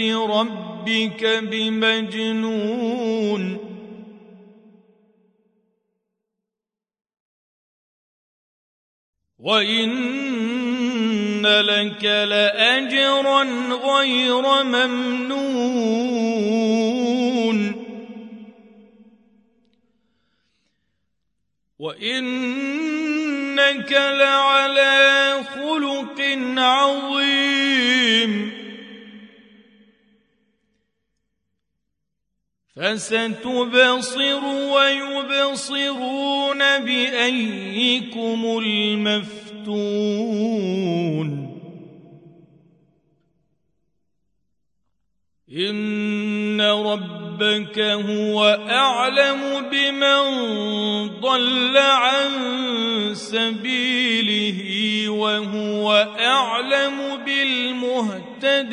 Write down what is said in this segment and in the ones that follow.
ربك بمجنون. وإن لك لأجرا غير ممنون. وإنك لعلى خلق عظيم. فستبصر ويبصرون بأيكم المفتون. إن ربك هو أعلم بمن ضل عن سبيله وهو أعلم بالمهتدين.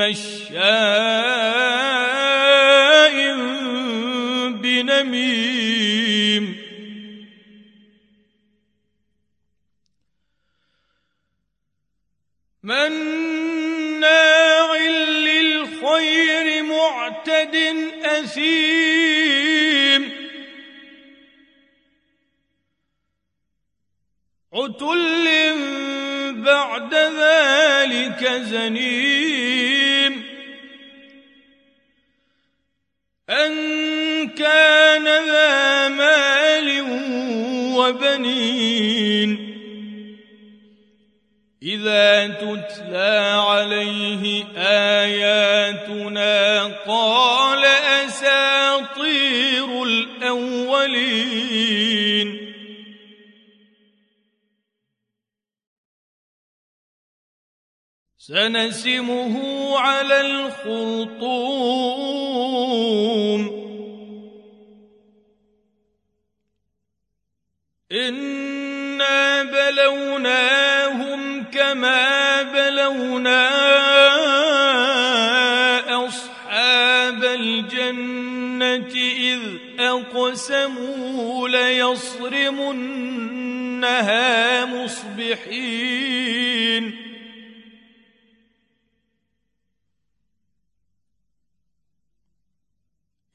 مشاء بنميم. مناع للخير معتد أثيم. عتل بعد ذلك زنيم. أن كان ذا مال وبنين. إذا تتلى عليه آياتنا قال أساطير الأولين. سنسمه على الخرطوم. انا بلوناهم كما بلونا اصحاب الجنه اذ اقسموا ليصرمنها مصبحين.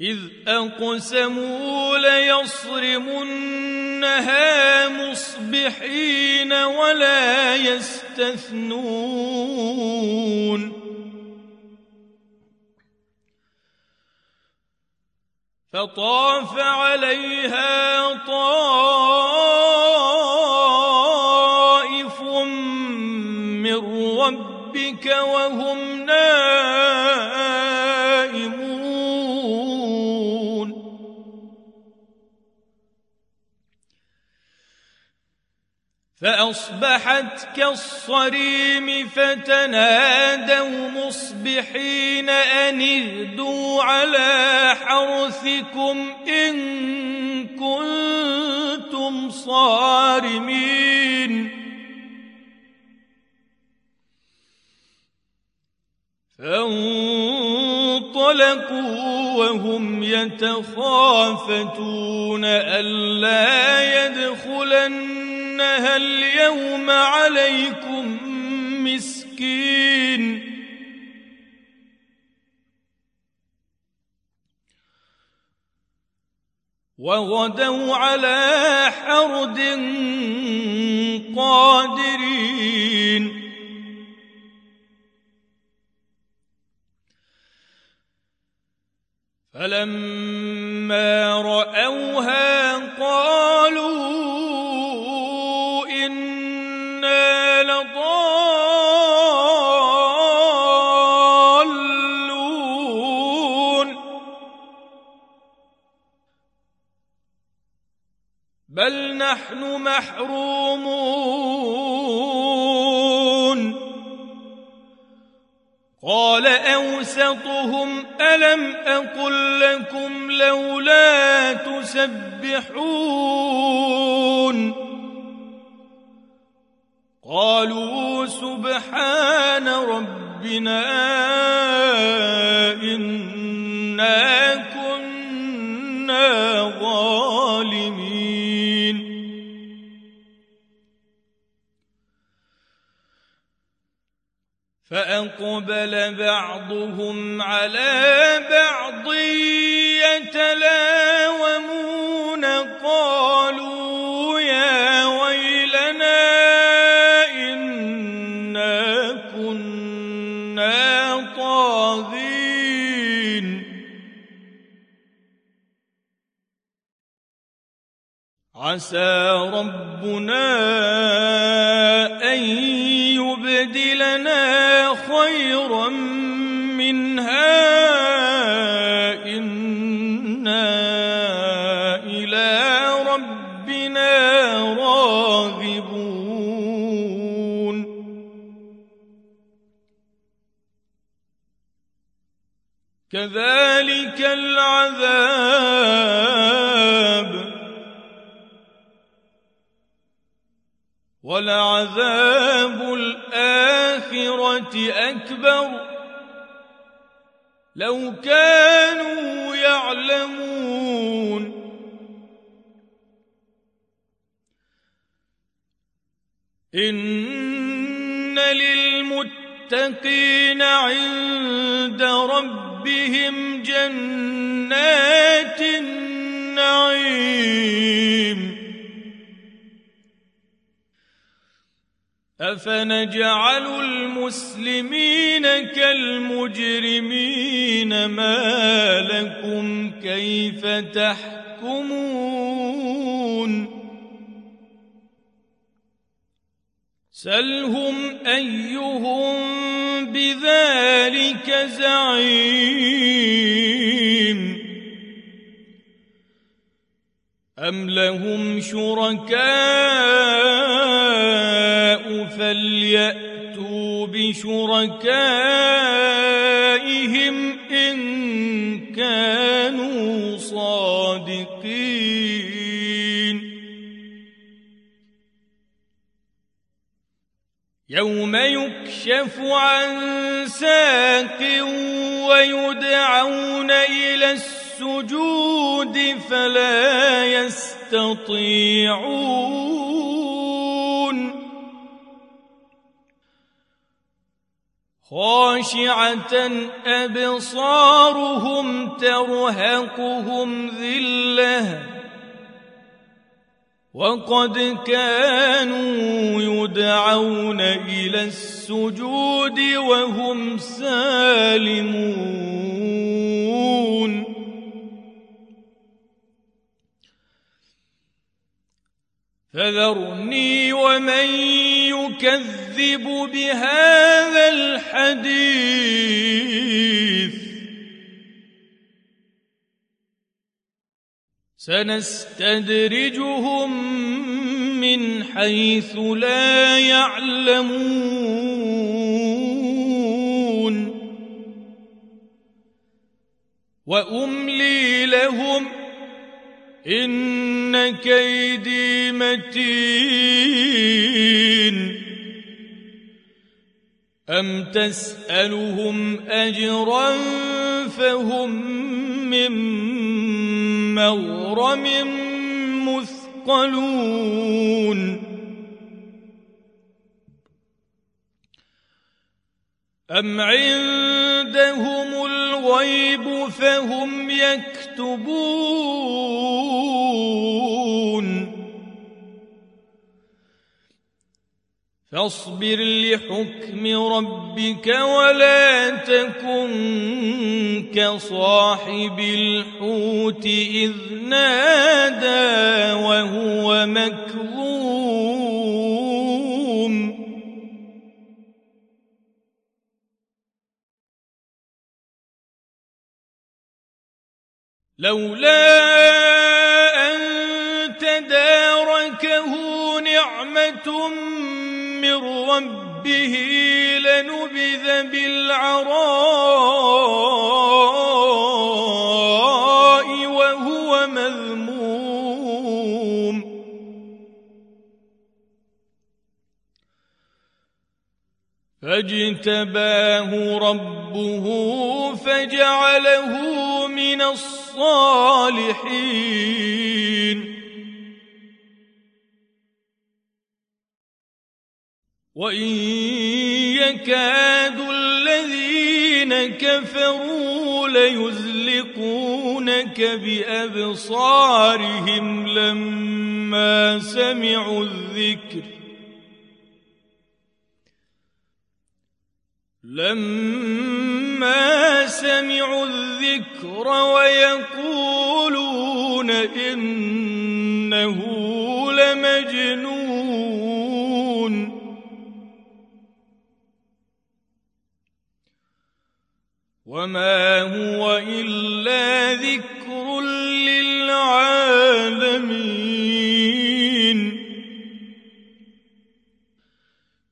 إذ أقسموا ليصرمنها مصبحين ولا يستثنون. فطاف عليها طائف من ربك وهم نائمون. فأصبحت كالصريم فتنادوا مصبحين أن اغدوا على حرثكم إن كنتم صارمين. فانطلقوا وهم يتخافتون ألا يدخلنها اليوم عليكم مسكين. وغدوا على حرد قادرين. فلما رأوها قال أوسطهم ألم أقل لكم لولا تسبحون قالوا سبحان ربنا إنا كنا فأقبل بعضهم على بعض يتلاومون قالوا يا ويلنا إنا كنا طاغين. عسى ربنا كذلك العذاب. ولعذاب الآخرة أكبر. لو كانوا يعلمون. إن للمتقين عند ربهم جنات النعيم. أفنجعل المسلمين كالمجرمين ما لكم كيف تحكمون؟ سلهم أيهم بذلك زعيم أم لهم شركاء فليأتوا بشركائهم إن كانوا صادقين يوم يكشف عن ساق ويدعون إلى السجود فلا يستطيعون. خاشعة أبصارهم ترهقهم ذلة وقد كانوا يدعون إلى السجود وهم سالمون. فذرني ومن يكذب بهذا الحديث. سنستدرجهم من حيث لا يعلمون. وأملي لهم إن كيدي متين. أم تسألهم أجرا فهم من مغرم مثقلون أم عندهم الغيب فهم يكتبون فاصبر لحكم ربك ولا تكن كصاحب الحوت إذ نادى وهو مكظوم. لولا أن تداركه نعمة ربه لنبذ بالعراء وهو مذموم. فاجتباه ربه فجعله من الصالحين. وإن يكاد الذين كفروا ليزلقونك بأبصارهم لما سمعوا الذكر لما سمعوا الذكر ويقولون إنه لمجنون وما